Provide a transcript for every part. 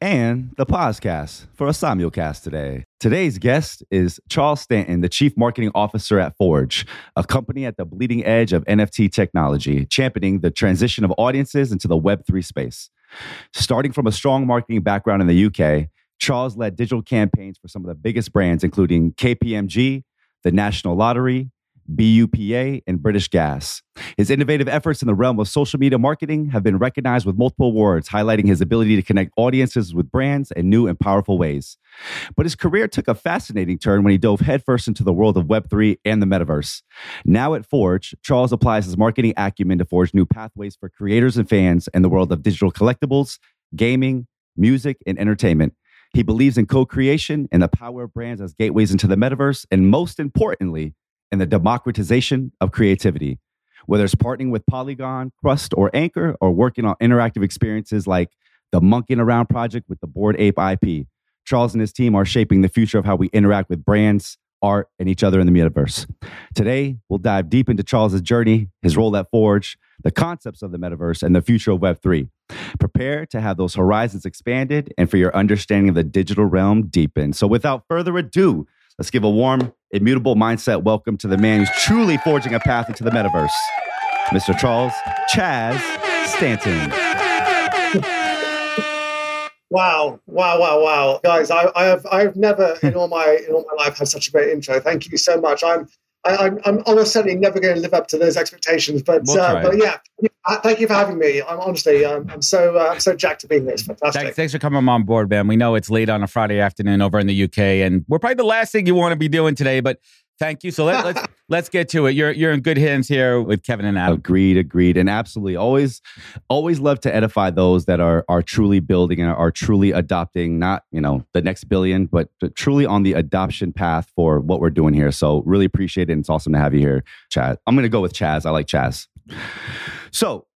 and the podcast for a Samuel cast today. Today's guest is Charles Stanton, the Chief Marketing Officer at Forj, a company at the bleeding edge of NFT technology, championing the transition of audiences into the Web3 space. Starting from a strong marketing background in the UK, Charles led digital campaigns for some of the biggest brands, including KPMG, the National Lottery, BUPA, and British Gas. His innovative efforts in the realm of social media marketing have been recognized with multiple awards, highlighting his ability to connect audiences with brands in new and powerful ways. But his career took a fascinating turn when he dove headfirst into the world of Web3 and the metaverse. Now at Forj, Charles applies his marketing acumen to forge new pathways for creators and fans in the world of digital collectibles, gaming, music, and entertainment. He believes in co creation and the power of brands as gateways into the metaverse, and most importantly, and the democratization of creativity. Whether it's partnering with Polygon, Crust, or Anchor, or working on interactive experiences like the Monkeying Around project with the Bored Ape IP, Charles and his team are shaping the future of how we interact with brands, art, and each other in the metaverse. Today, we'll dive deep into Charles's journey, his role at Forj, the concepts of the metaverse, and the future of Web3. Prepare to have those horizons expanded and for your understanding of the digital realm deepened. So, without further ado, Let's give a warm, immutable mindset welcome to the man who's truly forging a path into the metaverse, Mr. Charles Chaz Stanton. Wow, wow, wow, wow, guys! I, I have I've never in all my in all my life had such a great intro. Thank you so much. I'm I, am I'm almost certainly never going to live up to those expectations. But we'll uh, but yeah, thank you for having me. I'm honestly I'm, I'm so uh, I'm so jacked to be here. It's fantastic. Thanks, thanks, for coming on board, man. We know it's late on a Friday afternoon over in the UK, and we're probably the last thing you want to be doing today. But Thank you. So let, us let's, let's get to it. You're you're in good hands here with Kevin and Adam. Agreed, agreed, and absolutely. Always, always love to edify those that are are truly building and are truly adopting. Not you know the next billion, but truly on the adoption path for what we're doing here. So really appreciate it. And it's awesome to have you here, Chaz. I'm going to go with Chaz. I like Chaz. So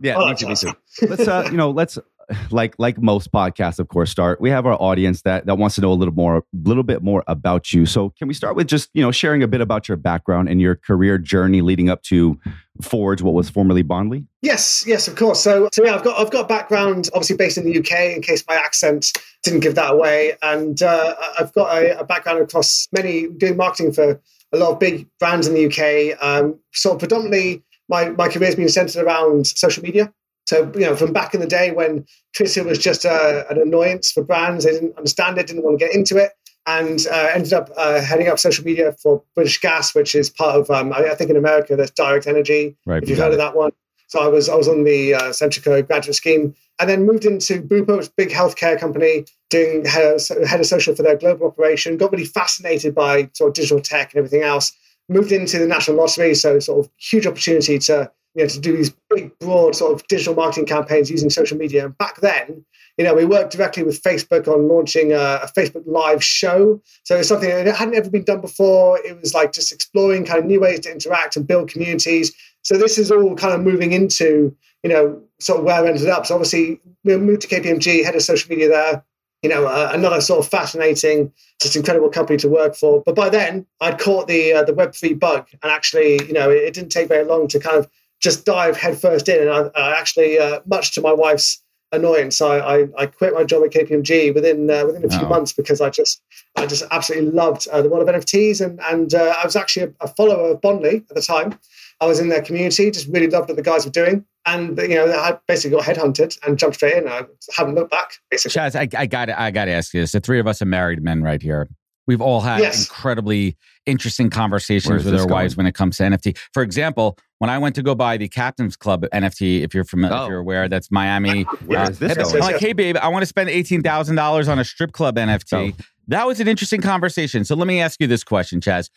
yeah, oh, me too, me too. Let's uh, you know, let's like like most podcasts, of course, start. We have our audience that that wants to know a little more, a little bit more about you. So, can we start with just you know sharing a bit about your background and your career journey leading up to Forj, what was formerly Bondly? Yes, yes, of course. So, so yeah, I've got I've got background obviously based in the UK. In case my accent didn't give that away, and uh, I've got a, a, background across many doing marketing for a lot of big brands in the UK. Um, so predominantly, my my career has been centered around social media. So, you know, from back in the day when Twitter was just uh, an annoyance for brands, they didn't understand it, didn't want to get into it, and uh, ended up uh, heading up social media for British Gas, which is part of, um, I think in America, there's Direct Energy, right, if you've heard it. of that one. So I was I was on the uh, Centrica graduate scheme, and then moved into Bupa, which is a big healthcare company, doing head of, head of social for their global operation. Got really fascinated by sort of digital tech and everything else. Moved into the National Lottery, so sort of huge opportunity to you know, to do these big, broad sort of digital marketing campaigns using social media. And back then, you know, we worked directly with Facebook on launching a, a Facebook Live show. So it's something that hadn't ever been done before. It was like just exploring kind of new ways to interact and build communities. So this is all kind of moving into, you know, sort of where I ended up. So obviously, we moved to KPMG, head of social media there. You know, uh, another sort of fascinating, just incredible company to work for. But by then, I'd caught the uh, the Web three bug, and actually, you know, it, it didn't take very long to kind of just dive headfirst in. And I, I actually, uh, much to my wife's annoyance, I, I, I, quit my job at KPMG within uh, within a few oh. months because I just I just absolutely loved uh, the world of NFTs and and uh, I was actually a, a, follower of Bondly at the time. I was in their community, just really loved what the guys were doing. And you know, I basically got headhunted and jumped straight in. I haven't looked back. Basically, Chaz, I, I got I got to ask you this. The three of us are married men right here. We've all had Yes. incredibly interesting conversations Where's with this our wives when it comes to NFT. For example, when I went to go buy the Captain's Club NFT, if you're familiar, Oh. if you're aware, that's Miami. Where Uh, is this I'm like, hey, babe, I want to spend eighteen thousand dollars on a strip club NFT. Oh. That was an interesting conversation. So let me ask you this question, Chaz.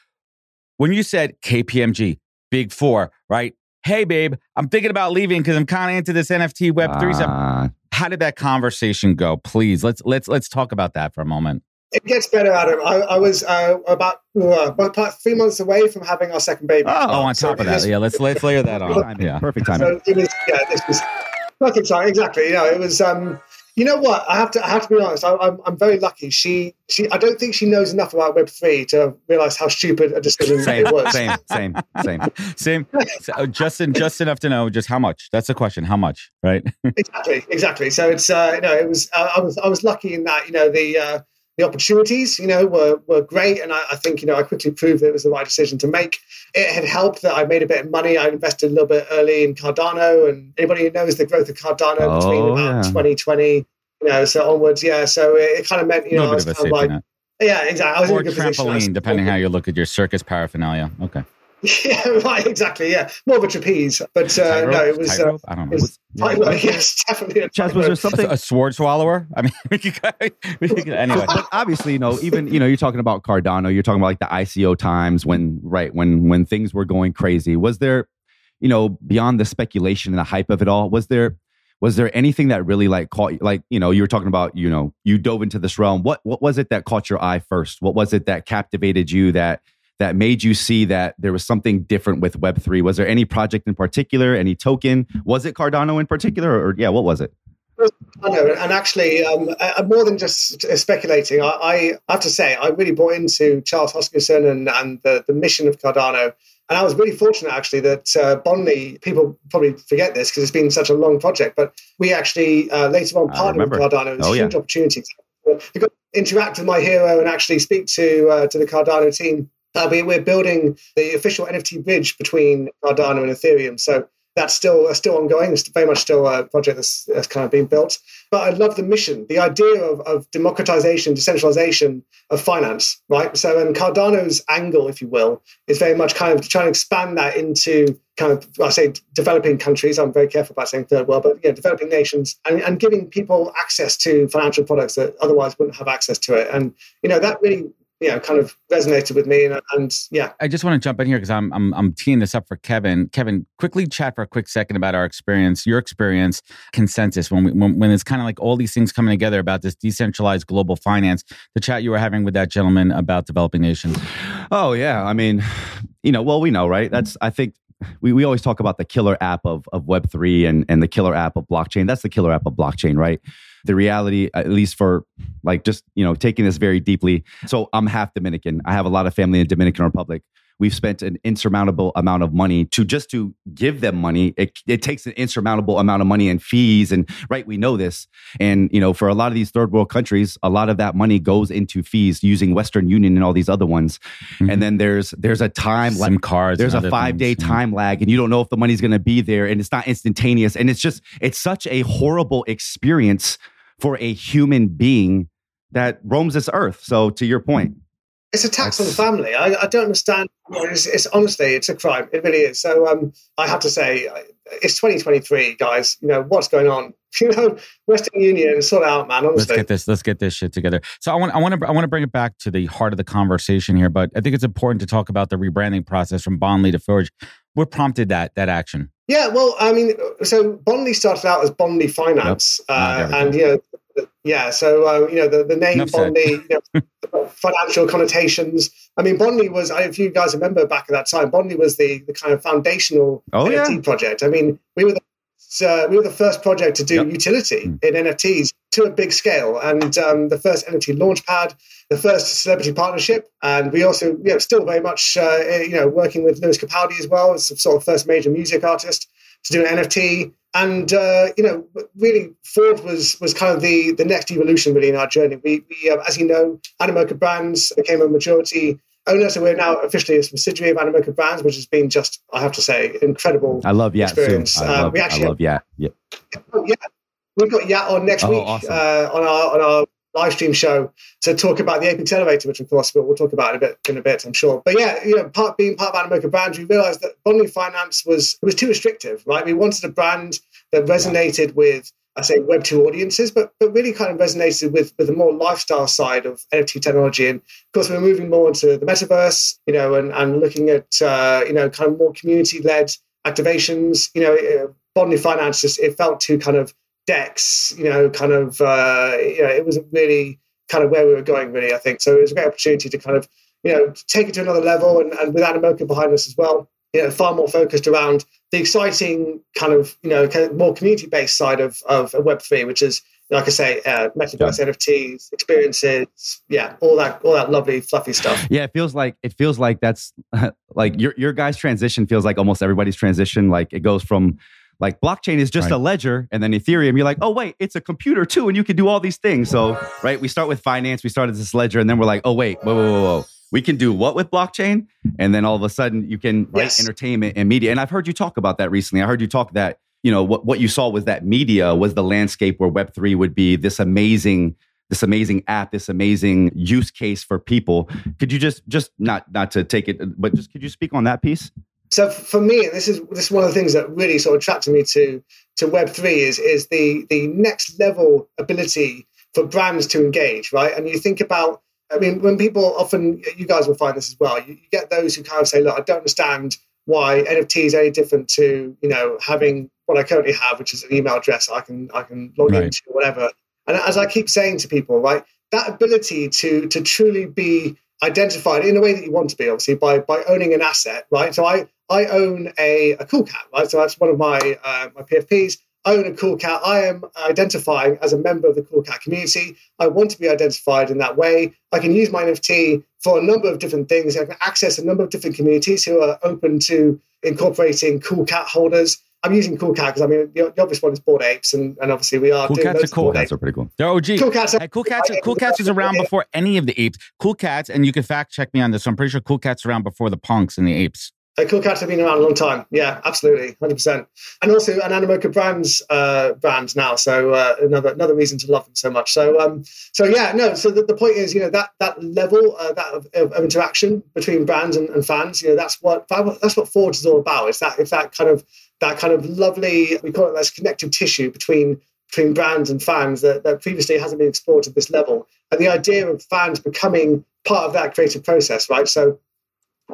When you said KPMG, Big Four, right? Hey, babe, I'm thinking about leaving because I'm kind of into this NFT Web three stuff. Ah, How did that conversation go? Please, let's let's let's talk about that for a moment. It gets better, Adam. I, I was uh, about, uh, about three months away from having our second baby. Oh, Oh, on So top of that, was- yeah, let's let's layer that on. timing. Yeah. Perfect timing. So it was, yeah, this was perfect time. Exactly. You know, it was. Um, you know what? I have to. I have to be honest. I, I'm, I'm very lucky. She, she. I don't think she knows enough about Web three to realize how stupid a decision Same, it was. same, same, same. Same, so, uh, just en- just enough to know just how much. That's the question. How much, right? Exactly. Exactly. So it's. Uh, you know, it was. Uh, I was. I was lucky in that. You know, the. Uh, the opportunities, you know, were, were great, and I, I think you know I quickly proved that it was the right decision to make. It had helped that I made a bit of money. I invested a little bit early in Cardano, and anybody who knows the growth of Cardano oh, between Oh, about yeah. 2020, you know, so onwards, yeah. So it, it kind of meant, you know, I was bit of a kind of like, net. yeah, exactly. I was Or in a good position. Trampoline, depending how you look at your circus paraphernalia. Okay. Yeah, right, exactly. Yeah, more of a trapeze, but uh, Tightrope? no, it was. Uh, I don't know. it was Yeah. tightrope, yes, definitely. A Chaz, was there something? a sword swallower? I mean, we could, we could, anyway. but obviously, you know, even you know, you're talking about Cardano. You're talking about like the ICO times when, right, when when things were going crazy. Was there, you know, beyond the speculation and the hype of it all, was there was there anything that really like caught? Like, you know, you were talking about, you know, you dove into this realm. What what was it that caught your eye first? What was it that captivated you? That that made you see that there was something different with Web three? Was there any project in particular? Any token? Was it Cardano in particular, or, yeah, what was it? I and actually, um, uh, more than just speculating, I, I have to say I really bought into Charles Hoskinson and, and the, the mission of Cardano. And I was really fortunate, actually, that uh, Bondly, people probably forget this because it's been such a long project, but we actually uh, later on I partnered with. Cardano. It was Oh, a yeah. huge opportunity to to interact with my hero and actually speak to uh, to the Cardano team. Uh, we, we're building the official NFT bridge between Cardano and Ethereum. So that's still uh, still ongoing. It's very much still a project that's, that's kind of being built. But I love the mission, the idea of, of democratization, decentralization of finance, right? So, and Cardano's angle, if you will, is very much kind of trying to expand that into kind of, I say, developing countries. I'm very careful about saying third world, but yeah, developing nations and, and giving people access to financial products that otherwise wouldn't have access to it. And, you know, that really, you know, kind of resonated with me. And, and yeah, I just want to jump in here because I'm, I'm I'm teeing this up for Kevin. Kevin, quickly chat for a quick second about our experience, your experience, consensus when we, when, when it's kind of like all these things coming together about this decentralized global finance. The chat you were having with that gentleman about developing nations. Oh yeah, I mean, you know, well we know, right? That's I think we, we always talk about the killer app of of Web three and and the killer app of blockchain. That's the killer app of blockchain, right? The reality, at least for like just you know taking this very deeply. So I'm half Dominican. I have a lot of family in Dominican Republic. We've spent an insurmountable amount of money to just to give them money. It, it takes an insurmountable amount of money and fees, and right, we know this. And you know, for a lot of these third world countries, a lot of that money goes into fees using Western Union and all these other ones. And mm-hmm. then there's there's a time SIM like cards. there's a five day things, yeah. Mm-hmm. time lag, and you don't know if the money's going to be there, and it's not instantaneous, and it's just it's such a horrible experience for a human being that roams this earth. So to your point, It's a tax on the family. I, I don't understand. It's, it's honestly, it's a crime. It really is. So um, I have to say, it's 2023, guys. You know what's going on. You know, Western Union, sort out, man. Honestly. Let's get this. Let's get this shit together. So I want. I want to. I want to bring it back to the heart of the conversation here. But I think it's important to talk about the rebranding process from Bondly to Forj. What prompted that that action? Yeah, well, I mean, so Bondly started out as Bondly Finance, there uh, and you know, yeah, so uh, you know the, the name Enough said. You know, financial connotations. I mean, Bondly was, if you guys remember back at that time, Bondly was the the kind of foundational Oh, NFT yeah. project. I mean, we were the uh, we were the first project to do Yep. utility Mm. in NFTs to a big scale, and um, the first NFT launchpad, the first celebrity partnership, and we also, you know, still very much, uh, you know, working with Lewis Capaldi as well as sort of first major music artist to do an NFT. And uh, you know, really, Forj was was kind of the the next evolution really in our journey. We, we uh, as you know, Animoca Brands became a majority owner. So we're now officially a subsidiary of Animoca Brands, which has been just, I have to say, incredible. I love Yat experience. I Um, love, we actually I love Yat. Yeah. Yeah. We've got Yat on next Oh, week awesome. uh, on our on our live stream show to talk about the Ape Accelerator, which of course we'll, talk about in a bit in a bit, I'm sure. But yeah, you know, part being part of Animoca brand, we realized that Bondly Finance was was too restrictive, right? We wanted a brand that resonated with I say Web two audiences, but but really kind of resonated with with the more lifestyle side of NFT technology. And of course, we're moving more into the metaverse, you know, and and looking at uh, you know kind of more community led activations. You know, uh, Bondly Finance just it felt too kind of Dex, you know, kind of uh, you know, it was really kind of where we were going, really. I think so. It was a great opportunity to kind of you know take it to another level, and, and with Animoca behind us as well you know, far more focused around the exciting kind of, you know, kind of more community-based side of, of Web3, which is, like I say, uh, metaverse, Yeah. NFTs, experiences, yeah, all that, all that lovely, fluffy stuff. Yeah, it feels like it feels like that's like your your guys' transition feels like almost everybody's transition. Like it goes from like blockchain is just Right. a ledger, and then Ethereum, you're like, oh wait, it's a computer too, and you can do all these things. So right, we start with finance, we started this ledger, and then we're like, oh wait, whoa, whoa, whoa, whoa. We can do what with blockchain, and then all of a sudden you can right Yes. entertainment and media. And I've heard you talk about that recently. I heard you talk that you know what what you saw was that media was the landscape where Web three would be this amazing this amazing app, this amazing use case for people. Could you just just not not to take it, but just could you speak on that piece? So for me, this is this is one of the things that really sort of attracted me to to Web three is is the the next level ability for brands to engage, right? And you think about, I mean, when people often, you guys will find this as well. You, you get those who kind of say, "Look, I don't understand why NFT is any different to you know having what I currently have, which is an email address I can I can log Right. into or whatever." And as I keep saying to people, right, that ability to to truly be identified in a way that you want to be, obviously, by by owning an asset, right? So I I own a, a cool cat, right? So that's one of my uh, my PFPs. I own a cool cat. I am identifying as a member of the cool cat community. I want to be identified in that way. I can use my NFT for a number of different things. I can access a number of different communities who are open to incorporating cool cat holders. I'm using cool cat because I mean the, the obvious one is bored apes, and, and obviously we are Cool Cats are cool. Apes. are pretty cool. They're OG. Cool cats. Hey, cool cats. Are cool cats was around before any of the apes. Cool cats, and you can fact check me on this. I'm pretty sure cool cats around before the punks and the apes. Uh, cool cats have been around a long time. Yeah, absolutely, hundred percent. And also an Animoca brands uh, brand now, so uh, another another reason to love them so much. So um, so yeah, no. So the, the point is, you know, that that level uh, that of, of, interaction between brands and, and fans, you know, that's what that's what Forj is all about. It's that it's that kind of that kind of lovely we call it this connective tissue between between brands and fans that, that previously hasn't been explored at this level. And the idea of fans becoming part of that creative process, right? So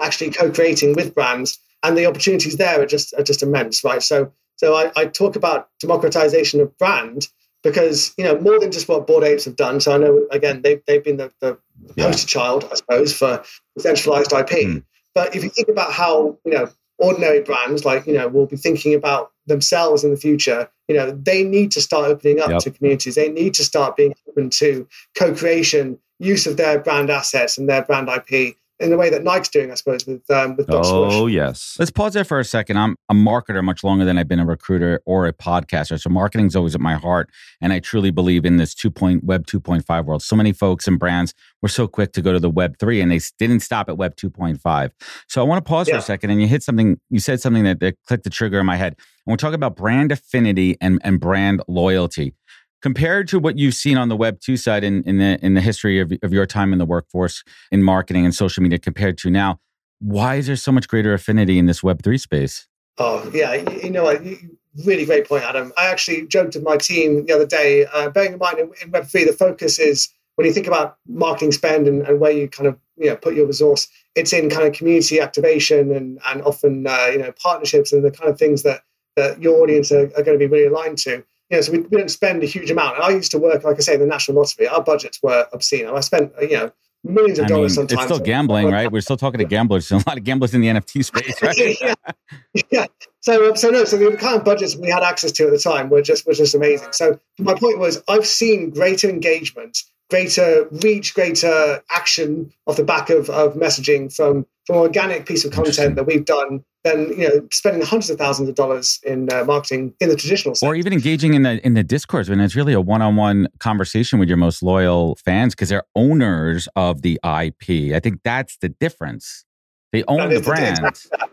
actually co-creating with brands and the opportunities there are just are just immense right so so I, I talk about democratization of brand because you know more than just what bored apes have done so i know again they've, they've been the, the Yeah. poster child i suppose for centralized ip Hmm. but if you think about how you know ordinary brands like you know will be thinking about themselves in the future you know they need to start opening up Yep. to communities they need to start being open to co-creation use of their brand assets and their brand ip in the way that Nike's doing, I suppose, with um, with Dot Swoosh. Oh yes. Let's pause there for a second. I'm a marketer much longer than I've been a recruiter or a podcaster. So marketing's always at my heart. And I truly believe in this 2. Point, web 2.5 world. So many folks and brands were so quick to go to the web 3 and they didn't stop at web 2.5. So I want to pause for a second and you hit something, you said something that, that clicked the trigger in my head. And we're talking about brand affinity and, and brand loyalty. Compared to what you've seen on the Web two side in, in the in the history of, of your time in the workforce in marketing and social media compared to now, why is there so much greater affinity in this Web three space? Oh, yeah. You, know? Really great point, Adam. I actually joked with my team the other day, uh, bearing in mind in, in Web3, the focus is when you think about marketing spend and, and where you kind of you know, put your resource, it's in kind of community activation and, and often uh, you know partnerships and the kind of things that, that your audience are, are going to be really aligned to. You know, so we, don't spend a huge amount. And I used to work, like I say, in the National Lottery. Our budgets were obscene. I spent, you know, millions of I mean, dollars it's still gambling, right? We're still talking to gamblers. There's a lot of gamblers in the NFT space, right? yeah. yeah. So, um, so no. So the kind of budgets we had access to at the time were just were just amazing. So my point was, I've seen greater engagement, greater reach, greater action off the back of, of messaging from from organic piece of content that we've done than you know spending hundreds of thousands of dollars in uh, marketing in the traditional sense. or even engaging in the in the discourse when it's really a one-on-one conversation with your most loyal fans because they're owners of the ip i think that's the difference they own the is the- brand exactly that.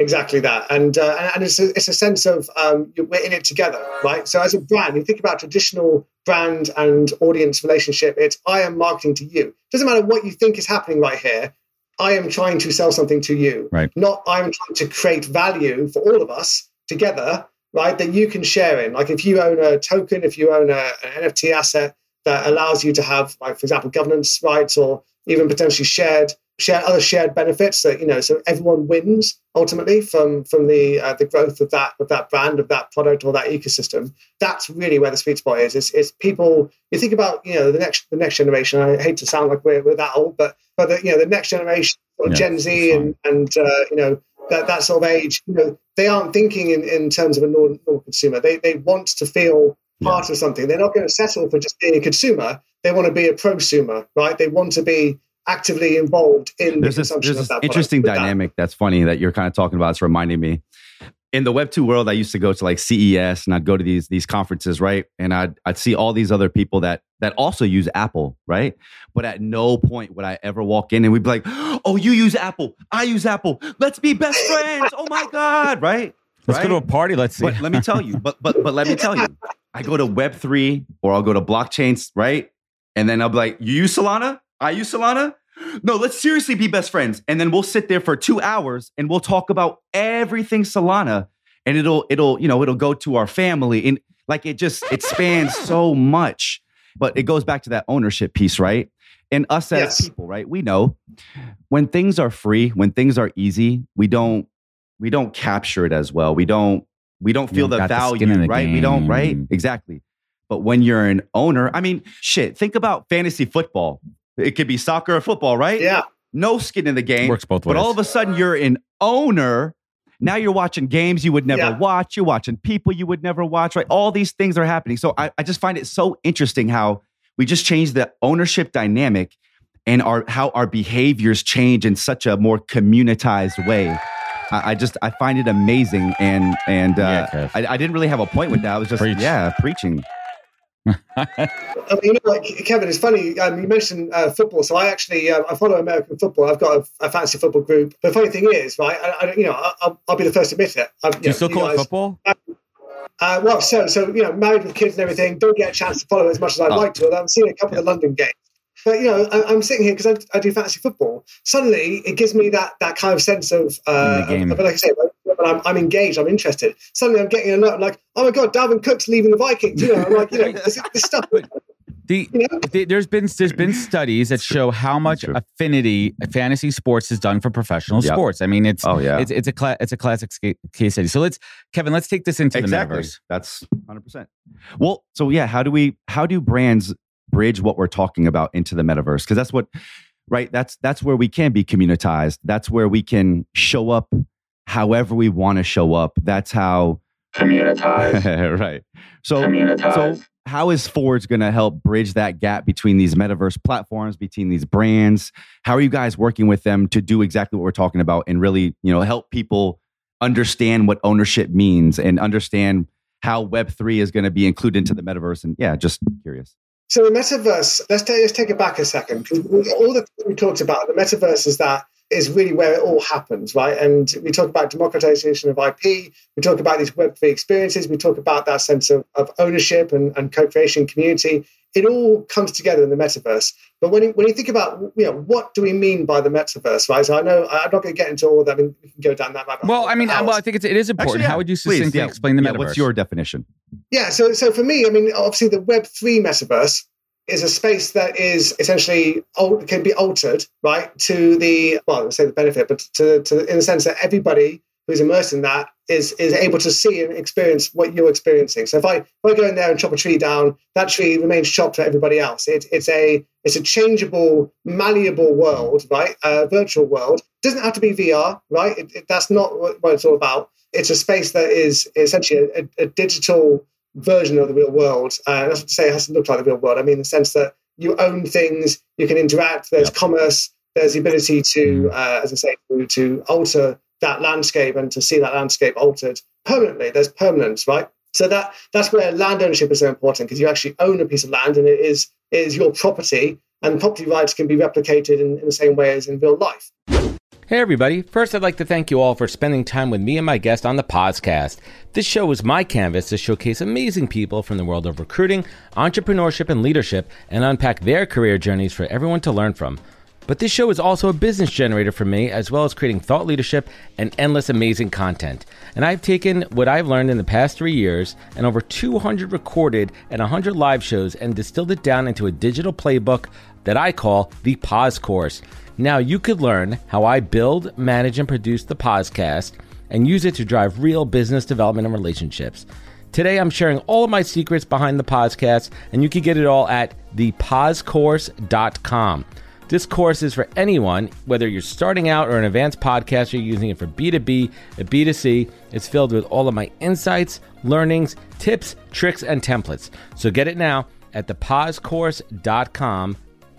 Exactly that, and uh, and- and it's a, it's a sense of um, we're in it together, right? So as a brand, you think about traditional brand and audience relationship. It's I am marketing to you. Doesn't matter what you think is happening right here. I am trying to sell something to you, Right. Not I'm trying to create value for all of us together, right? That you can share in. Like if you own a token, if you own a, an NFT asset that allows you to have, like for example, governance rights or even potentially shared share other shared benefits that you know so everyone wins ultimately from from the uh, the growth of that of that brand of that product or that ecosystem. That's really where the sweet spot is. It's, it's people you think about you know the next the next generation i hate to sound like we're, we're that old but but the, you know the next generation or Yeah, gen z and and uh, you know that that sort of age you know they aren't thinking in, in terms of a normal, normal consumer. They they want to feel part of something. They're not going to settle for just being a consumer. They want to be a prosumer right? They want to be actively involved in there's the this, there's of this that product interesting with that. dynamic that's funny that you're kind of talking about. It's reminding me. In the Web two world, I used to go to like CES and I'd go to these these conferences, right? And I'd I'd see all these other people that that also use Apple, right? But at no point would I ever walk in and we'd be like, "Oh, you use Apple, I use Apple. Let's be best friends." Oh my god, right? let's go to a party let's see But let me tell you, but but but let me tell you, I go to Web three or I'll go to blockchains, right? And then I'll be like, "You use Solana? I use Solana." No, let's seriously be best friends, and then we'll sit there for two hours and we'll talk about everything Solana, and it'll it'll you know it'll go to our family and like it just it spans so much, but it goes back to that ownership piece, right? And us as Yes. people, right? We know when things are free, when things are easy, we don't we don't capture it as well. We don't we don't feel the got the value, the right? We don't, right? Exactly. But when you're an owner, I mean, shit, think about fantasy football. It could be soccer or football, right? yeah No skin in the game. works both ways But all of a sudden you're an owner. Now you're watching games you would never Yeah. watch. You're watching people you would never watch, right? All these things are happening. So I, I just find it so interesting how we just change the ownership dynamic and our how our behaviors change in such a more communitized way. I, I just I find it amazing and and uh, Yeah, I, I didn't really have a point with that. I was just Preach. yeah preaching. I mean, you know, like Kevin, it's funny. Um, you mentioned uh, football, so I actually uh, I follow American football. I've got a, a fantasy football group. The funny thing is, right? I, I, you know, I, I'll, I'll be the first to admit it. I've, do you still call it guys- football Uh, well, so so you know, married with kids and everything. Don't get a chance to follow as much as I'd Oh. like to. I'm seeing a couple of the London games. But you know, I, I'm sitting here because I, I do fantasy football. Suddenly, it gives me that that kind of sense of, uh, In game. of, of like I say, when I'm, I'm engaged, I'm interested. Suddenly, I'm getting a note. Like, oh my god, Dalvin Cook's leaving the Vikings. You know, I'm like, you know, this, this stuff. The, You know? the- there's been there's been studies that show how much affinity fantasy sports has done for professional Yep. sports. I mean, it's Oh yeah, it's it's a cla- it's a classic sca- case study. So let's Kevin, let's take this into exactly. the metaverse. That's hundred percent. Well, so yeah, how do we how do brands bridge what we're talking about into the metaverse? Because that's what right. That's that's where we can be communitized. That's where we can show up however we want to show up. That's how Communitize. right. So Communitize. so how is Forj going to help bridge that gap between these metaverse platforms, between these brands? How are you guys working with them to do exactly what we're talking about and really, you know, help people understand what ownership means and understand how Web3 is going to be included into the metaverse? And yeah, just curious. So the metaverse, let's take, let's take it back a second. All the we talked about, the metaverse is that is really where it all happens, right? And we talk about democratization of IP. We talk about these Web3 experiences. We talk about that sense of, of ownership and, and co-creation community. It all comes together in the metaverse. But when you, when you think about, you know, what do we mean by the metaverse, right? So I know I'm not going to get into all of that. I mean, we can go down that rabbit Well, I mean, for uh, well, I think it's, it is important. Actually, yeah. How would you Please, succinctly yeah. explain the Yeah, metaverse? what's your definition? Yeah, so so for me, I mean, obviously the Web three metaverse is a space that is essentially al- can be altered, right, to the well, say the benefit, but to to in the sense that everybody who's immersed in that is is able to see and experience what you're experiencing. So if I if I go in there and chop a tree down, that tree remains chopped for everybody else. It, it's a it's a changeable, malleable world, right? A virtual world. doesn't have to be VR, right? It, it, that's not what, what it's all about. It's a space that is essentially a, a digital version of the real world. Uh, that's not to say it has to look like the real world. I mean, in the sense that you own things, you can interact. There's commerce. There's the ability to, uh, as I say, to, to alter that landscape and to see that landscape altered permanently. There's permanence, right? So that that's where land ownership is so important because you actually own a piece of land and it is it is your property, and property rights can be replicated in, in the same way as in real life. Hey, everybody. First, I'd like to thank you all for spending time with me and my guest on the podcast. This show is my canvas to showcase amazing people from the world of recruiting, entrepreneurship, and leadership and unpack their career journeys for everyone to learn from. But this show is also a business generator for me, as well as creating thought leadership and endless amazing content. And I've taken what I've learned in the past three years and over 200 recorded and 100 live shows and distilled it down into a digital playbook that I call the Pause Course. Now you could learn how I build, manage, and produce the podcast and use it to drive real business development and relationships. Today, I'm sharing all of my secrets behind the podcast, and you can get it all at thepausecourse.com. This course is for anyone, whether you're starting out or an advanced podcaster using it for B2B and B2C. It's filled with all of my insights, learnings, tips, tricks, and templates. So get it now at thepausecourse.com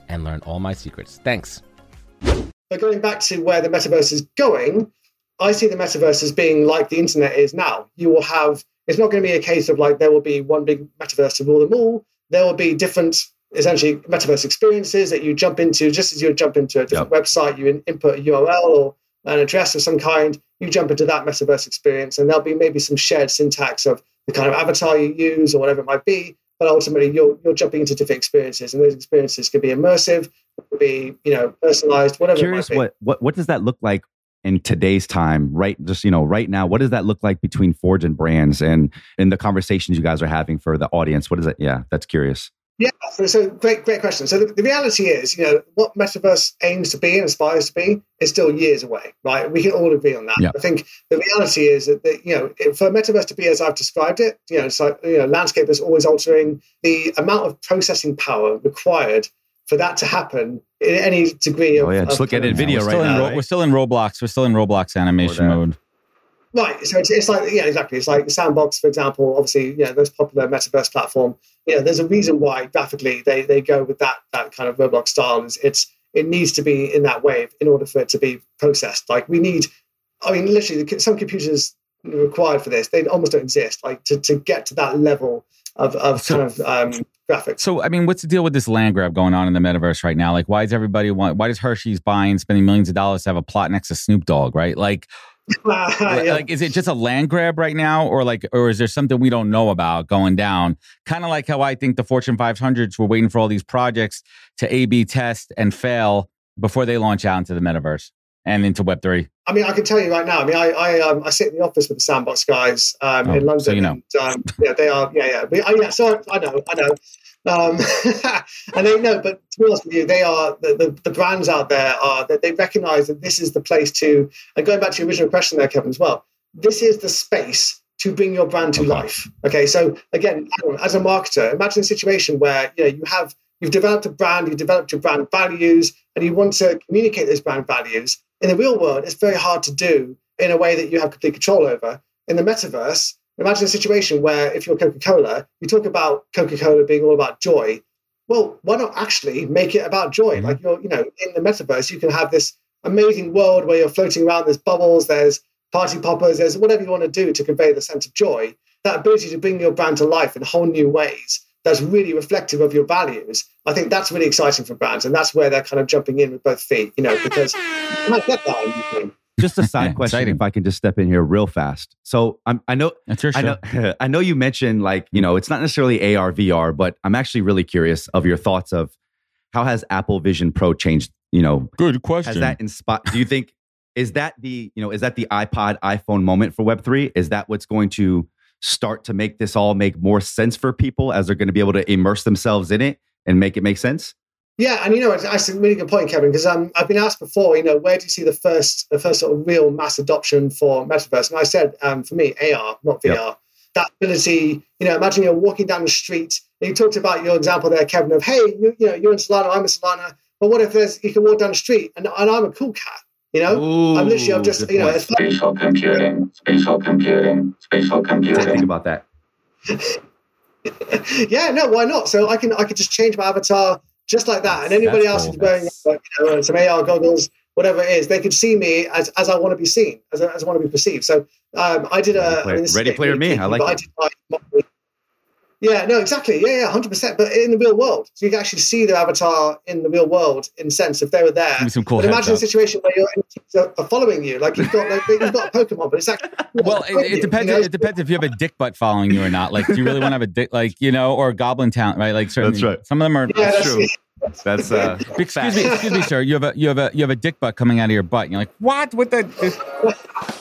and learn all my secrets. Thanks. But going back to where the metaverse is going, I see the metaverse as being like the internet is now. You will have, it's not going to be a case of like there will be one big metaverse to rule them all. There will be different, essentially, metaverse experiences that you jump into, just as you jump into a different yep. website, you input a URL or an address of some kind, you jump into that metaverse experience, and there'll be maybe some shared syntax of the kind of avatar you use or whatever it might be. But ultimately, you're, you're jumping into different experiences, and those experiences could be immersive, could be you know personalized whatever curious what, what what does that look like in today's time right just you know right now what does that look like between Forj and brands and in the conversations you guys are having for the audience? What is it? Yeah that's curious yeah so, so great great question so the, the, reality is you know what metaverse aims to be and aspires to be is still years away right we can all agree on that yeah. i think the reality is that, that you know for metaverse to be as i've described it you know so you know landscape is always altering the amount of processing power required for that to happen in any degree oh, of. Oh yeah, just look at Nvidia right now. Ro- right? We're still in Roblox. We're still in Roblox animation mode. Right. So it's, it's like yeah, exactly. It's like Sandbox, for example. Obviously, you know, most popular metaverse platform. You know, there's a reason why graphically they they go with that that kind of Roblox style. Is it's it needs to be in that way in order for it to be processed. Like we need, I mean, literally, some computers required for this they almost don't exist. Like to to get to that level of of kind of um, graphics. So, I mean, what's the deal with this land grab going on in the metaverse right now? Like, why is everybody want? Why does Hershey's buying, spending millions of dollars to have a plot next to Snoop Dogg? Right? Like, yeah. like, is it just a land grab right now, or like, or is there something we don't know about going down? Kind of like how I think the Fortune 500s were waiting for all these projects to A/B test and fail before they launch out into the metaverse and into Web three. I mean, I can tell you right now. I mean, I I, um, I sit in the office with the Sandbox guys um, oh, in London. So you know, and, um, yeah, they are. Yeah, yeah. But, uh, yeah. So I know, I know. Um, and they know, but to be honest with you, they are the, the, the brands out there are that they recognise that this is the place to. And going back to your original question there, Kevin, as well. This is the space to bring your brand to life. Okay, so again, as a marketer, imagine a situation where you know you have you've developed a brand, you've developed your brand values, and you want to communicate those brand values in the real world, it's very hard to do in a way that you have complete control over. In the metaverse, imagine a situation where if you're Coca Cola, you talk about Coca Cola being all about joy. Well, why not actually make it about joy? Mm-hmm. Like you're, you know, in the metaverse, you can have this amazing world where you're floating around. There's bubbles, there's party poppers, there's whatever you want to do to convey the sense of joy. That ability to bring your brand to life in whole new ways that's really reflective of your values. I think that's really exciting for brands, and that's where they're kind of jumping in with both feet. You know, because you might get that. Just a side question, if I can just step in here real fast. So I'm, I know, that's your show. I know, I know you mentioned like you know it's not necessarily AR VR, but I'm actually really curious of your thoughts of how has Apple Vision Pro changed. You know, good question. Has that inspired? Do you think is that the you know is that the iPod iPhone moment for Web three? Is that what's going to start to make this all make more sense for people as they're going to be able to immerse themselves in it and make it make sense? Yeah, and you know, that's a really good point, Kevin, because um, I've been asked before, you know, where do you see the first, the first sort of real mass adoption for metaverse? And I said, um, for me, AR, not VR. Yep. That ability, you know, imagine you're walking down the street. And you talked about your example there, Kevin, of hey, you, you know, you're in Solana, I'm in Solana. But what if there's you can walk down the street and, and I'm a cool cat? You know, Ooh, I'm literally, I'm just, you know, it's spatial computing, spatial computing, spatial computing. Think about that. yeah, no, why not? So I can, I could just change my avatar just like that, and anybody That's else cool. is wearing, you know, some AR goggles, whatever it is, they could see me as, as I want to be seen, as, I- as I want to be perceived. So um, I did a I mean, this is Ready Player Me, I like it. did like yeah, no, exactly. Yeah, yeah, hundred percent. But in the real world, so you can actually see their avatar in the real world. In sense, if they were there, Give me some cool but imagine a situation where your NFTs are, are following you, like you've got like, you've got a Pokemon, but it's actually Well, it, it depends. you know? It depends if you have a dick butt following you or not. Like, do you really want to have a dick, like you know, or a goblin talent, right? Like, certain, That's right. Some of them are. Yeah, That's that's true. That's uh, Excuse me, excuse me, sir. You have a you have a you have a dick butt coming out of your butt. And you're like, what? What the?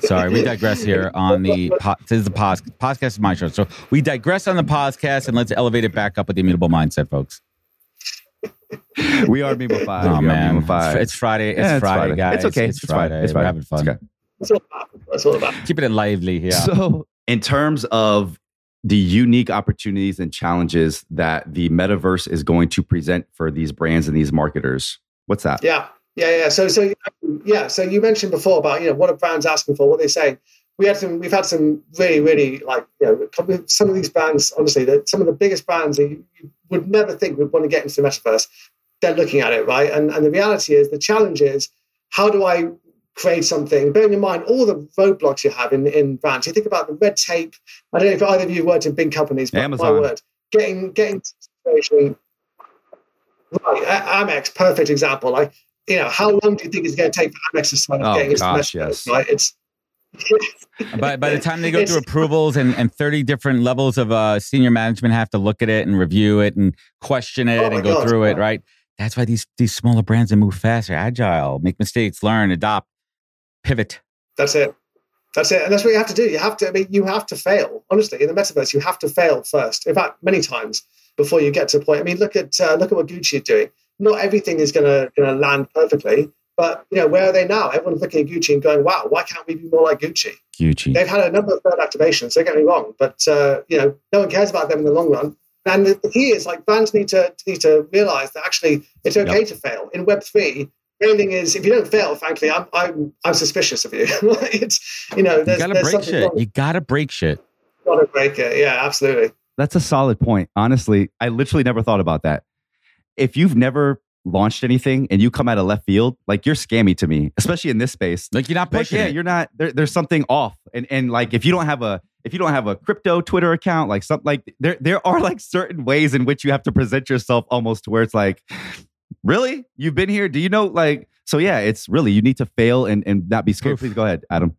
Sorry, we digress here on the po- this is the pos- podcast is my show, so we digress on the podcast and let's elevate it back up with the immutable mindset, folks. we are Memo Five. Oh We man, Five. It's, it's Friday. It's, Yeah, Friday, guys. It's okay. It's, Friday. It's We're fine. having It's fun. okay. That's all about. That's all about. Keeping it lively here. So, in terms of the unique opportunities and challenges that the metaverse is going to present for these brands and these marketers, what's that? Yeah, yeah, yeah. So, so yeah. So you mentioned before about you know what are brands asking for, what they say. We had some. We've had some really, really like you know some of these brands. Honestly, that some of the biggest brands that you, you would never think would want to get into the metaverse. They're looking at it right, and and the reality is the challenge is how do I create something? Bearing in mind all the roadblocks you have in in brands. You think about the red tape. I don't know if either of you worked in big companies, but Amazon. my word, getting getting situation. Right, Amex, perfect example. Like, you know, how long do you think it's going to take for Amex to start Oh, getting into gosh, yes. Right, it's by by the time they go through approvals and, and 30 different levels of uh, senior management have to look at it and review it and question it Oh and go God. through it, right? That's why these these smaller brands that move faster, agile, make mistakes, learn, adopt, pivot. That's it. That's it. And that's what you have to do. You have to, I mean, you have to fail. Honestly, in the metaverse, you have to fail first. In fact, many times before you get to a point. I mean, look at uh, look at what Gucci are doing. Not everything is gonna gonna land perfectly, but you know, where are they now? Everyone's looking at Gucci and going, Wow, why can't we be more like Gucci? Gucci. They've had a number of third activations, don't get me wrong, but uh, you know, no one cares about them in the long run. And the, the key is like brands need to need to realize that actually it's okay to fail. In Web three, the only thing is if you don't fail, frankly, I'm I'm I'm suspicious of you. it's you know, You there's, gotta there's break shit. wrong. You gotta break shit. You've got to break it. Yeah, absolutely. That's a solid point. Honestly, I literally never thought about that. If you've never launched anything and you come out of left field, like you're scammy to me, especially in this space. Like you're not Like, pushing yeah, it. you're not. There, there's something off, and and like if you don't have a if you don't have a crypto Twitter account, like something like there there are like certain ways in which you have to present yourself almost to where it's like, really, you've been here? Do you know? Like, so yeah, it's really you need to fail and and not be scared. Proof. Please go ahead, Adam.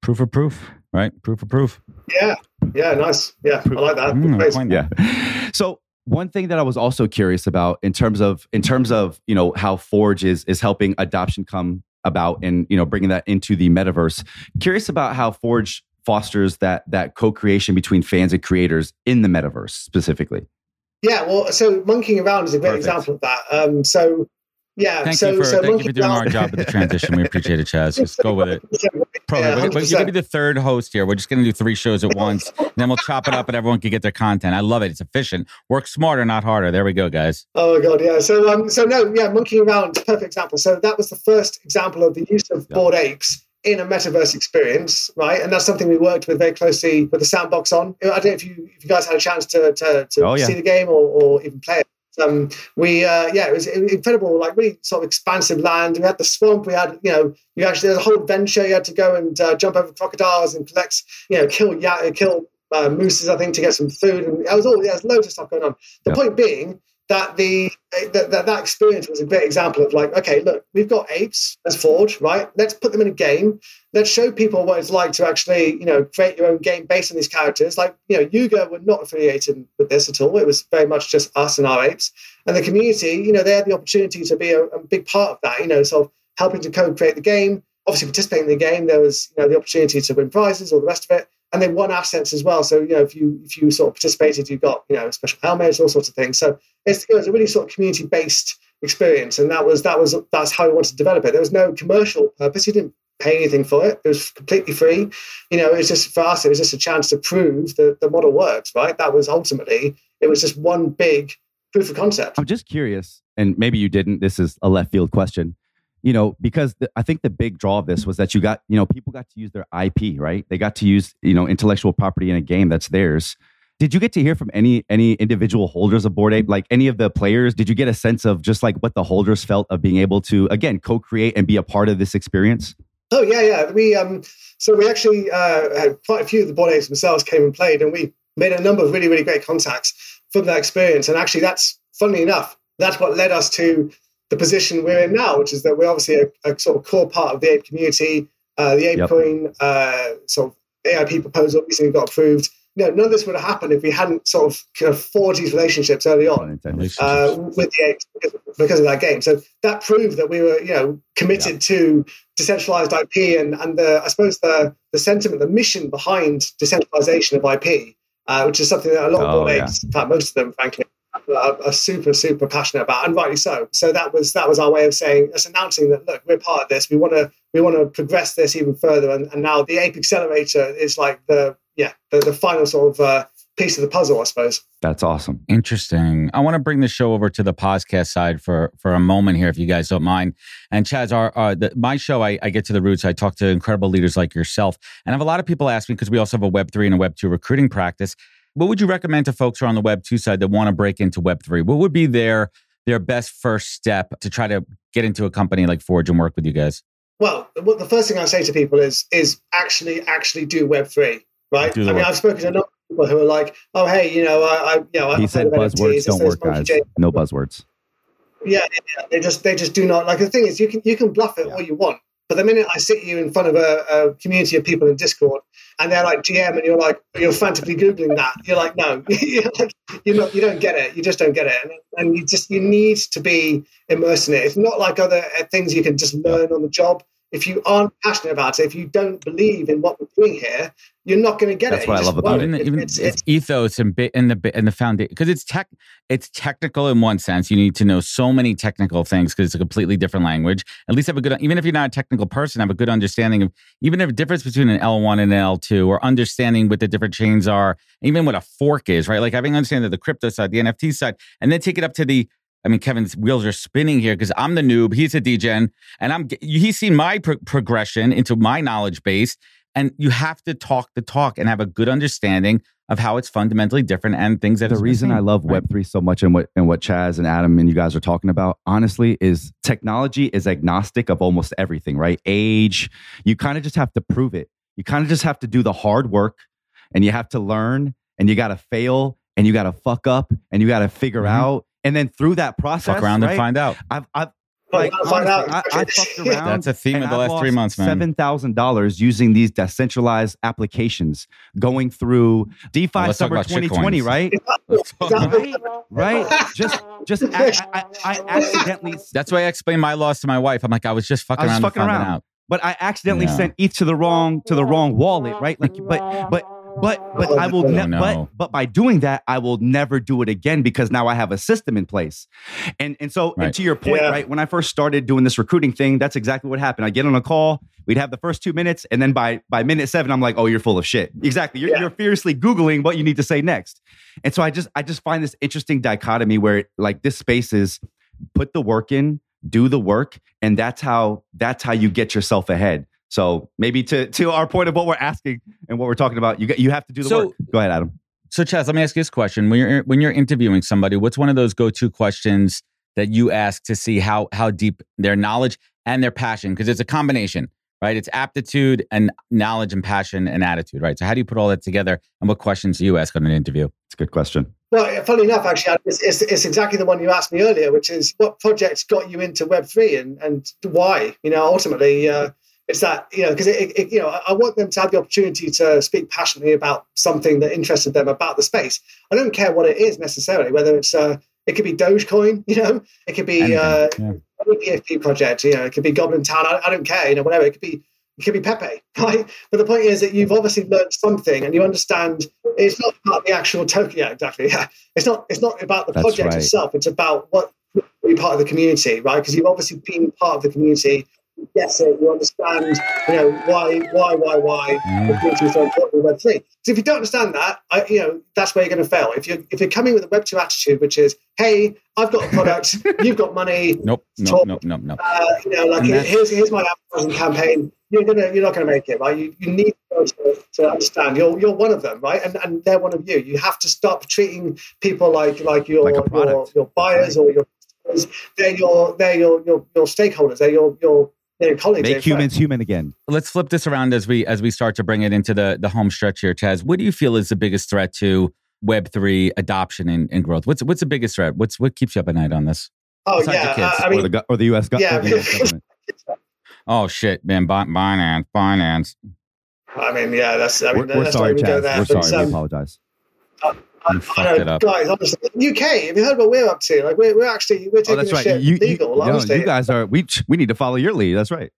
proof of proof, right? Proof of proof. Yeah, yeah, nice. Yeah, I like that. Mm, yeah so one thing that i was also curious about in terms of in terms of you know how Forj is is helping adoption come about and you know bringing that into the metaverse curious about how Forj fosters that that co-creation between fans and creators in the metaverse specifically Yeah, well, so monkeying around is a great Perfect. example of that. Um, so yeah, Thank so you for so thank you for doing our job with the transition. We appreciate it, Chaz. Just go with it. Pro, Yeah, we're going to be the third host here. We're just going to do three shows at once, and then we'll chop it up, and everyone can get their content. I love it. It's efficient. Work smarter, not harder. There we go, guys. Oh my god, yeah. So um, so no, yeah, monkeying around, perfect example. So that was the first example of the use of Yeah. bored apes in a metaverse experience, right? And that's something we worked with very closely with the sandbox on. I don't know if you if you guys had a chance to to, to Oh, yeah. see the game or, or even play it. Um, we uh, yeah, it was incredible, like really sort of expansive land. We had the swamp. We had you know, you actually there's a whole adventure. You had to go and uh, jump over crocodiles and collect, you know, kill yeah, kill uh, mooses, I think, to get some food. And it was all yeah, there's loads of stuff going on. The Yeah. point being that the that, that that experience was a great example of like, okay, look, we've got apes as Forj, right? Let's put them in a game. Let's show people what it's like to actually, you know, create your own game based on these characters. Like, you know, Yuga were not affiliated with this at all. It was very much just us and our apes. And the community, you know, they had the opportunity to be a, a big part of that, you know, sort of helping to co-create the game. Obviously, participating in the game, there was, you know, the opportunity to win prizes, all the rest of it. And they won assets as well. So, you know, if you if you sort of participated, you got, you know, special helmets, all sorts of things. So it's, it was a really sort of community based experience, and that was that was that's how we wanted to develop it. There was no commercial purpose. You didn't pay anything for it. It was completely free. You know, it was just for us. It was just a chance to prove that the model works. Right. That was ultimately it was just one big proof of concept. I'm just curious, and maybe you didn't. This is a left field question. You know, because the, I think the big draw of this was that you got, you know, people got to use their IP, right? They got to use, you know, intellectual property in a game that's theirs. Did you get to hear from any any individual holders of Bored Ape, like any of the players? Did you get a sense of just like what the holders felt of being able to again co-create and be a part of this experience? Oh yeah, yeah. We um, so we actually uh, had quite a few of the Bored Apes themselves came and played, and we made a number of really, really great contacts from that experience. And actually, that's funnily enough, that's what led us to the position we're in now, which is that we're obviously a, a sort of core part of the ape community. Uh, the ApeCoin yep. uh, sort of AIP proposal recently got approved. You know, none of this would have happened if we hadn't sort of kind of forged these relationships early on uh, with the apes because, because, of that game. So that proved that we were, you know, committed yeah. to decentralized IP and and the I suppose the the sentiment, the mission behind decentralization of IP, uh, which is something that a lot of oh, apes, yeah. in fact, most of them, frankly, are, super super passionate about, and rightly so. So that was that was our way of saying, us announcing that look, we're part of this. We want to we want to progress this even further, and, and now the Ape Accelerator is like the yeah the, the final sort of uh, piece of the puzzle, I suppose. That's awesome. Interesting. I want to bring the show over to the podcast side for for a moment here, if you guys don't mind. And Chaz, our, our the, my show, I, I get to the roots. I talk to incredible leaders like yourself, and I have a lot of people ask me because we also have a Web three and a Web two recruiting practice. What would you recommend to folks who are on the Web two side that want to break into Web three? What would be their their best first step to try to get into a company like Forj and work with you guys? Well, what the first thing I say to people is is actually actually do Web three, right? I mean, work. I've spoken to a number of people who are like, "Oh, hey, you know, I, I you know, he said buzzwords don't work, guys. No buzzwords." Yeah, yeah, they just they just do not like. The thing is, you can you can bluff it yeah. all you want, but the minute I sit you in front of a, a, community of people in Discord and they're like GM and you're like you're frantically googling that, you're like no, you're not you don't get it. You just don't get it, and, and you just you need to be immersed in it. It's not like other uh, things you can just learn on the job if you aren't passionate about it, if you don't believe in what we're doing here, you're not going to get That's it. That's what I love about it. it. Even it's, it's, it's, ethos and bit in the in the foundation because it's tech. It's technical in one sense. You need to know so many technical things because it's a completely different language. At least have a good, even if you're not a technical person, have a good understanding of even the difference between an L1 and an L2, or understanding what the different chains are, even what a fork is. Right, like having understanding the crypto side, the NFT side, and then take it up to the I mean, Kevin's wheels are spinning here because I'm the noob, he's a degen, and I'm he's seen my pro- progression into my knowledge base. And you have to talk the talk and have a good understanding of how it's fundamentally different and things that the reason I love Web three so much and what and what Chaz and Adam and you guys are talking about, honestly, is technology is agnostic of almost everything, right? Age, you kind of just have to prove it. You kind of just have to do the hard work, and you have to learn, and you got to fail, and you got to fuck up, and you got to figure mm-hmm. out and then through that process, fuck around right, and find out. I've, I've like honestly, I, I fucked around. That's a theme of the last three months, man. Seven thousand dollars using these decentralized applications, going through DeFi well, Summer 2020, right? right? right? Just, just I, I, I, accidentally. That's why I explained my loss to my wife. I'm like, I was just fucking was around, fucking around. out. But I accidentally yeah. sent ETH to the wrong to the wrong wallet, right? Like, but but but but I will oh, never. But but by doing that, I will never do it again because now I have a system in place. And and so right. and to your point, yeah. right? When I first started doing this recruiting thing, that's exactly what happened. I get on a call, we'd have the first two minutes, and then by by minute seven, I'm like, oh, you're full of shit. Exactly. You're, yeah. you're fiercely googling what you need to say next. And so I just I just find this interesting dichotomy where like this space is put the work in, do the work, and that's how that's how you get yourself ahead. So maybe to to our point of what we're asking and what we're talking about, you you have to do the so, work. Go ahead, Adam. So Chaz, let me ask you this question: When you're when you're interviewing somebody, what's one of those go to questions that you ask to see how how deep their knowledge and their passion? Because it's a combination, right? It's aptitude and knowledge and passion and attitude, right? So how do you put all that together? And what questions do you ask on an interview? It's a good question. Well, funny enough, actually, it's, it's, it's, exactly the one you asked me earlier, which is what projects got you into Web three and and why? You know, ultimately, uh, it's that you know because it, it, you know I want them to have the opportunity to speak passionately about something that interested them about the space. I don't care what it is necessarily, whether it's uh, it could be Dogecoin, you know, it could be uh, yeah. project, you know, it could be Goblin Town. I, I, don't care, you know, whatever. It could be it could be Pepe, right? But the point is that you've obviously learned something, and you understand it's not about the actual token. Yeah, exactly. Yeah, it's not. It's not about the That's project right. itself. It's about what be part of the community, right? Because you've obviously been part of the community get it, you understand, you know, why, why, why, why Mm. the community is so important Web three. So if you don't understand that, I, you know, that's where you're going to fail. If you if you're coming with a Web two attitude, which is, hey, I've got a product, you've got money, Nope, nope, nope, nope, nope. uh, you know, like here's here's my advertising campaign. You're gonna you're not gonna make it, right? You, you need to, to understand you're you're one of them, right? And and they're one of you. You have to stop treating people like like your Like your, your buyers or your they're your they're your your, your stakeholders. They're your your they're colleagues. Make they're humans human again. Let's flip this around as we as we start to bring it into the the home stretch here, Chaz. What do you feel is the biggest threat to Web three adoption and, and growth? What's what's the biggest threat? What's what keeps you up at night on this? Oh Besides yeah, the kids. I, I or, mean, the, or the U.S. go- yeah, or the US government. Oh shit, man! Bi- Binance, Binance. I mean, yeah, that's. I mean, We're, we're sorry, not Chaz. there. We're but, sorry. we um, apologize. I, You I fucked it know, up. guys. Honestly, UK. Have you heard what we're up to? Like, we're, we're actually we're Oh, taking that's this right. shit You, you, legal. no, you guys are. We we need to follow your lead. That's right.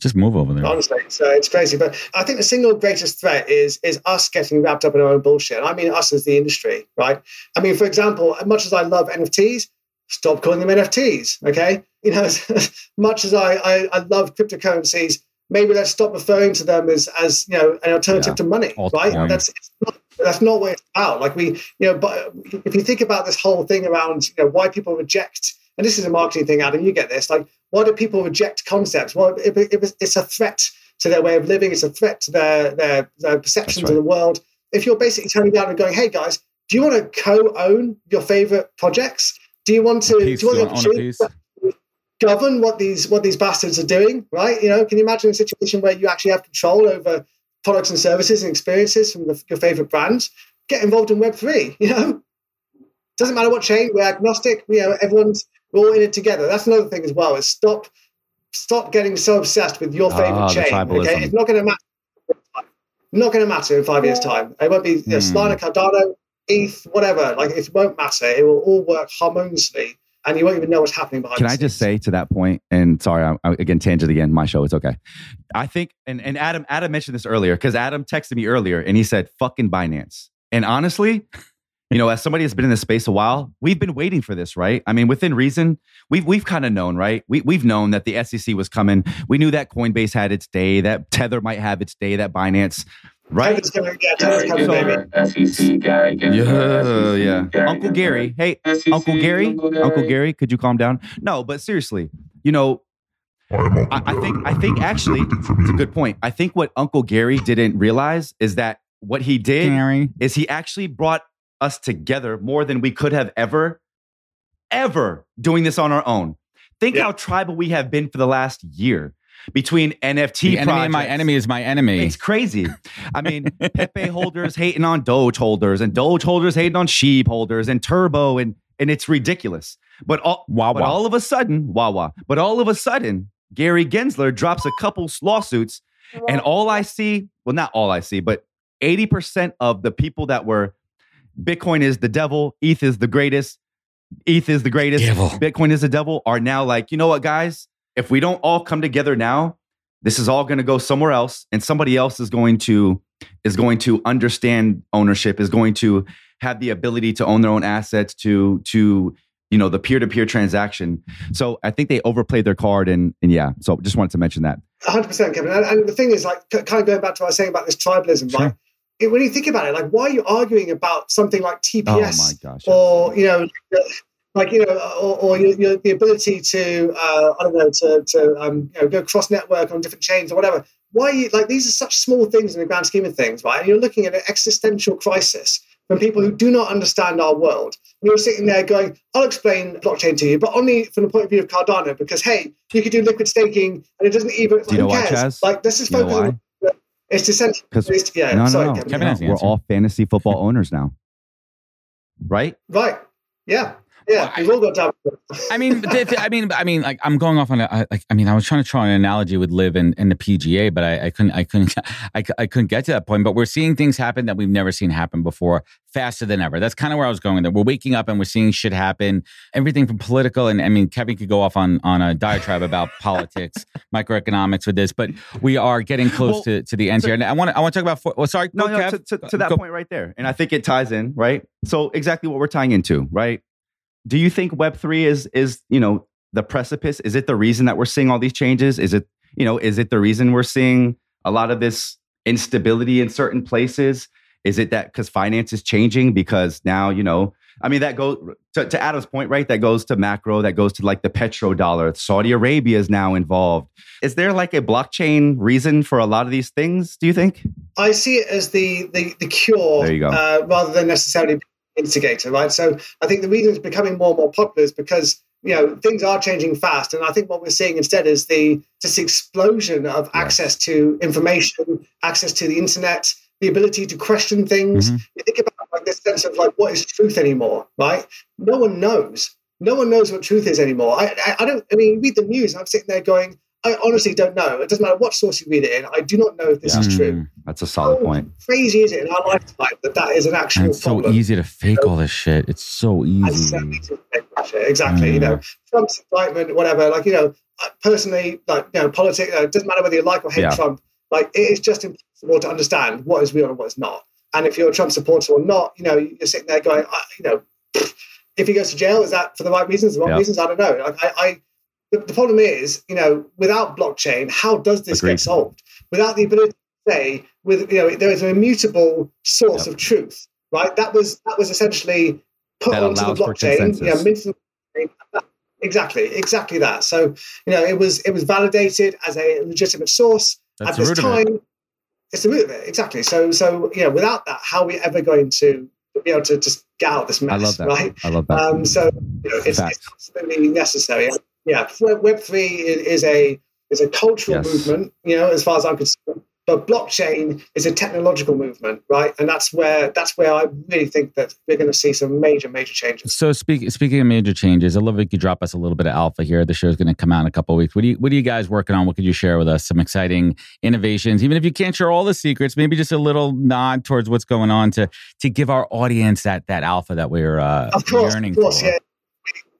Just move over there. honestly. So it's crazy. But I think the single greatest threat is is us getting wrapped up in our own bullshit. I mean, us as the industry, right? I mean, for example, as much as I love NFTs, stop calling them NFTs. Okay, you know, as much as I I, I love cryptocurrencies, maybe let's stop referring to them as as you know an alternative Yeah. to money, Altcoin. right? That's it's not, that's not what it's about. Like we, you know, but if you think about this whole thing around you know why people reject, and this is a marketing thing, Adam, you get this, like why do people reject concepts? Well, it, it, it, it's a threat to their way of living. It's a threat to their their, their perceptions That's of the world. If you're basically turning down and going, "Hey guys, do you want to co-own your favorite projects? Do you want to? Piece, do you want the want to own a opportunity to govern what these what these bastards are doing? Right? You know, can you imagine a situation where you actually have control over products and services and experiences from the, your favorite brands? Get involved in Web three. You know, doesn't matter what chain. We're agnostic. We, know, everyone's we're all in it together. That's another thing as well. Is stop stop getting so obsessed with your favorite Ah, chain. Okay, it's not going to matter. Not going to matter in five years' time. It won't be you know, Hmm. Solana, Cardano, ETH, whatever. Like it won't matter. It will all work harmoniously, and you won't even know what's happening behind. Can I just say to that point, and sorry, I, I, again, tangent again, my show, it's okay. I think, and, and Adam, Adam mentioned this earlier because Adam texted me earlier and he said, fucking Binance. And honestly, you know, as somebody that's been in this space a while, we've been waiting for this, right? I mean, within reason, we've we've kind of known, right? We we've known that the SEC was coming. We knew that Coinbase had its day, that Tether might have its day, that Binance, right? Tether's gonna get Tether's Gary coming, baby. Gary Yeah, yeah. Uncle Gary, hey, SEC, Uncle Gary, Uncle Gary, could you calm down? No, but seriously, you know, I, I think I think actually it's a good point. I think what Uncle Gary didn't realize is that what he did Gary. is he actually brought us together more than we could have ever, ever doing this on our own. Think Yeah. how tribal we have been for the last year between NFT The enemy of my enemy is my enemy. It's crazy. I mean, Pepe holders hating on Doge holders, and Doge holders hating on Shib holders, and Turbo, and and it's ridiculous. But all, Wow, but wow. all of a sudden, Wawa. But all of a sudden, Gary Gensler drops a couple lawsuits, and all I see, well, not all I see, but eighty percent of the people that were Bitcoin is the devil, ETH is the greatest, ETH is the greatest, Devil. Bitcoin is the devil, are now like, you know what, guys? If we don't all come together now, this is all going to go somewhere else, and somebody else is going to is going to understand ownership, is going to have the ability to own their own assets, to to you know the peer to peer transaction. So I think they overplayed their card, and and yeah. So just wanted to mention that. 100% Kevin. And, and the thing is, like, kind of going back to what I was saying about this tribalism, right? It, when you think about it, like, why are you arguing about something like Oh TPS my gosh! or, you know, like, you know, or, or your, your, the ability to, uh, I don't know, to, to um, you know, go cross network on different chains or whatever. Why are you, like, these are such small things in the grand scheme of things, right? And you're looking at an existential crisis from people who do not understand our world. And you're sitting there going, I'll explain blockchain to you, but only from the point of view of Cardano, because hey, you could do liquid staking and it doesn't even Do you know who why, cares? Chaz? Like this is just You know focus on it's decentralized. 'Cause- Yeah, no, no, sorry, no. Kevin. Kevin has the We're all fantasy football owners now, right? Right. Yeah. Yeah. I- We've all got to I mean, I mean, I mean, like I'm going off on a, I- like, I mean, I was trying to draw an analogy with LIV in, in the PGA, but I, I couldn't, I couldn't, I, I couldn't get to that point. But we're seeing things happen that we've never seen happen before, faster than ever. That's kind of where I was going. There, we're waking up and we're seeing shit happen. Everything from political, and I mean, Kevin could go off on on a diatribe about politics, microeconomics with this, but we are getting close Well, to, to the end so- here. And I want to, I want to talk about. Well, oh, sorry, No, go, no, Kev. to, to, to uh, that Go- point right there. And I think it ties in, right? So exactly what we're tying into, right? Do you think Web3 is is, you know, the precipice? Is it the reason that we're seeing all these changes? Is it, you know, is it the reason we're seeing a lot of this instability in certain places? Is it that because finance is changing? Because now, you know, I mean, that goes to, to, Adam's point, right? That goes to macro, that goes to like the petrodollar. Saudi Arabia is now involved. Is there like a blockchain reason for a lot of these things, do you think? I see it as the the, the cure there you go. Uh, rather than necessarily instigator, right? So I think the reason it's becoming more and more popular is because you know things are changing fast and i think what we're seeing instead is the this explosion of access to information access to the internet the ability to question things. Mm-hmm. You think about like this sense of like what is truth anymore, right? No one knows. No one knows what truth is anymore. I, I, I don't. I mean, read the news. I'm sitting there going, I honestly don't know. It doesn't matter what source you read it in. I do not know if this yeah. is true. Mm, that's a solid How point. Crazy is it in our lifetime that that is an actual. And it's problem. so easy to fake all this shit. It's so easy. Exactly. Mm. You know, mm. Trump's indictment, whatever. Like you know, personally, like you know, politics. Uh, it doesn't matter whether you like or hate yeah. Trump. Like it is just impossible to understand what is real and what is not. And if you're a Trump supporter or not, you know, you're sitting there going, I, you know, if he goes to jail, is that for the right reasons, the wrong reasons? I don't know. Like I, I the, the, problem is, you know, without blockchain, how does this Agreed. get solved? Without the ability to say, with you know, there is an immutable source yep. of truth, right? That was that was essentially put that onto the blockchain. You know, exactly, exactly that. So, you know, it was it was validated as a legitimate source That's at this time. It's the root of it, exactly. So, so you know, without that, how are we ever going to be able to just get out this mess? I love that. Right? I love that. Um, so, you know, it's, it's absolutely necessary. Yeah, Web three is a is a cultural yes. movement. You know, as far as I'm concerned, but blockchain is a technological movement, right? And that's where that's where I really think that we're going to see some major, major changes. So, speak, speaking of major changes, I love if you could drop us a little bit of alpha here. The show is going to come out in a couple weeks. What do you What are you guys working on? What could you share with us? Some exciting innovations, even if you can't share all the secrets. Maybe just a little nod towards what's going on to to give our audience that that alpha that we're uh, of course, yearning of course, for. Yeah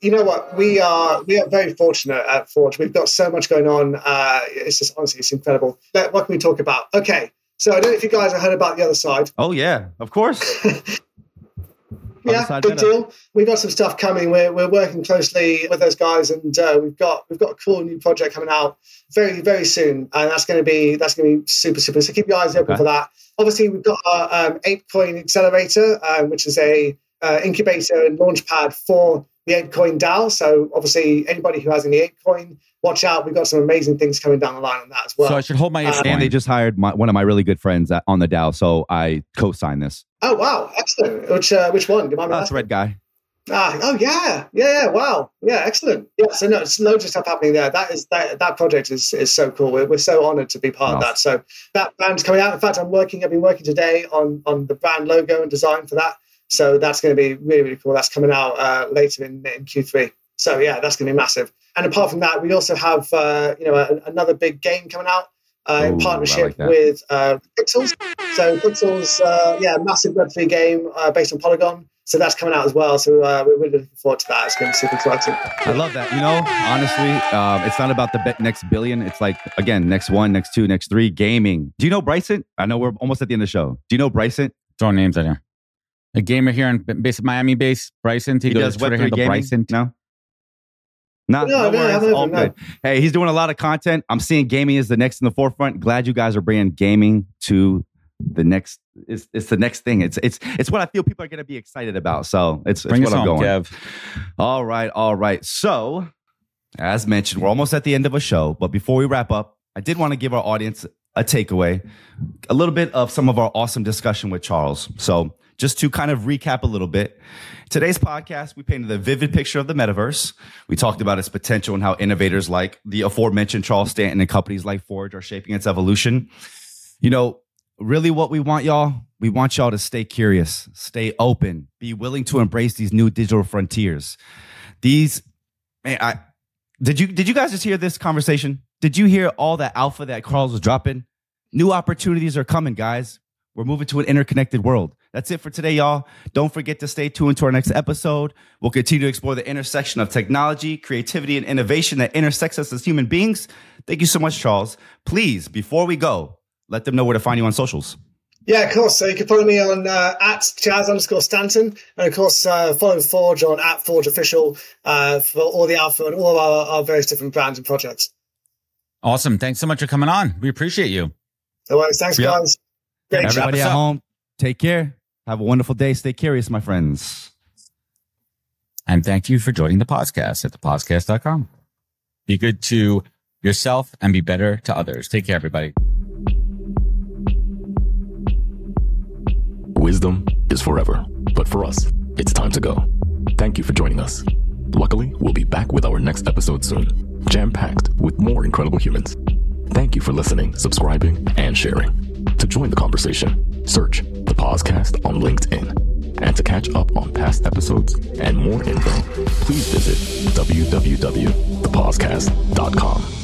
you know what? We are we are very fortunate at Forj. We've got so much going on. Uh, it's just honestly, it's incredible. What can we talk about? Okay, so I don't know if you guys have heard about the Otherside. Oh yeah, of course. yeah, big deal. We've got some stuff coming. We're, we're working closely with those guys, and uh, we've got we've got a cool new project coming out very very soon, and that's going to be that's going to be super super. So keep your eyes open okay. for that. Obviously, we've got our um, Apecoin Accelerator, um, which is a uh, incubator and launchpad for the Apecoin DAO. So obviously, anybody who has any Apecoin watch out. We've got some amazing things coming down the line on that as well. So I should hold my um, and they just hired my, one of my really good friends at, on the DAO, so I co-signed this. Oh wow, excellent! Which uh, which one? Do you mind That's Red Guy. Ah, oh yeah, yeah, yeah. Wow, yeah, excellent. Yeah, so no, it's loads of stuff happening there. That is that that project is is so cool. We're, we're so honoured to be part of that. So that brand's coming out. In fact, I'm working. I've been working today on on the brand logo and design for that. So that's going to be really really cool. That's coming out uh, later in in Q3. So yeah, that's going to be massive. And apart from that, we also have uh, you know a, another big game coming out uh, in partnership like with uh, Pixels. So Pixels, uh, yeah, massive Web3 game uh, based on Polygon. So that's coming out as well. So uh, we're really looking forward to that. It's going to be super exciting. I love that. You know, honestly, um, it's not about the next billion. It's like again, next one, next two, next three. Gaming. Do you know Bryson? I know we're almost at the end of the show. Do you know Bryson? Throwing names out here. A gamer here in base Miami base, Bryson. He, he does Twitter handle gaming? Bryson. No. Not, no, no, worries, no, all good. Hey, he's doing a lot of content. I'm seeing gaming is the next in the forefront. Glad you guys are bringing gaming to the next. It's, it's the next thing. It's it's it's what I feel people are going to be excited about. So it's, it's what I'm going. Kev. All right, all right. So as mentioned, we're almost at the end of a show. But before we wrap up, I did want to give our audience a takeaway, a little bit of some of our awesome discussion with Charles. So just to kind of recap a little bit, today's podcast, we painted a vivid picture of the metaverse. We talked about its potential and how innovators like the aforementioned Charles Stanton and companies like Forj are shaping its evolution. You know, really what we want y'all, we want y'all to stay curious, stay open, be willing to embrace these new digital frontiers. These, man, I, did you, did you guys just hear this conversation? Did you hear all that alpha that Carl's was dropping? New opportunities are coming, guys. We're moving to an interconnected world. That's it for today, y'all. Don't forget to stay tuned to our next episode. We'll continue to explore the intersection of technology, creativity, and innovation that intersects us as human beings. Thank you so much, Charles. Please, before we go, let them know where to find you on socials. Yeah, of course. So you can follow me on uh, at Chaz underscore Stanton. And of course, uh, follow Forj on at Forj Official uh, for all the alpha and all our, our various different brands and projects. Awesome. Thanks so much for coming on. We appreciate you. No worries. Thanks, Yeah. guys. Great. Everybody at home, take care. Have a wonderful day. Stay curious, my friends. And thank you for joining the podcast at thepodcast.com. Be good to yourself and be better to others. Take care, everybody. Wisdom is forever, but for us, it's time to go. Thank you for joining us. Luckily, we'll be back with our next episode soon, jam packed with more incredible humans. Thank you for listening, subscribing, and sharing. To join the conversation, search the Podcast on LinkedIn. And to catch up on past episodes and more info, please visit www.thepodcast.com.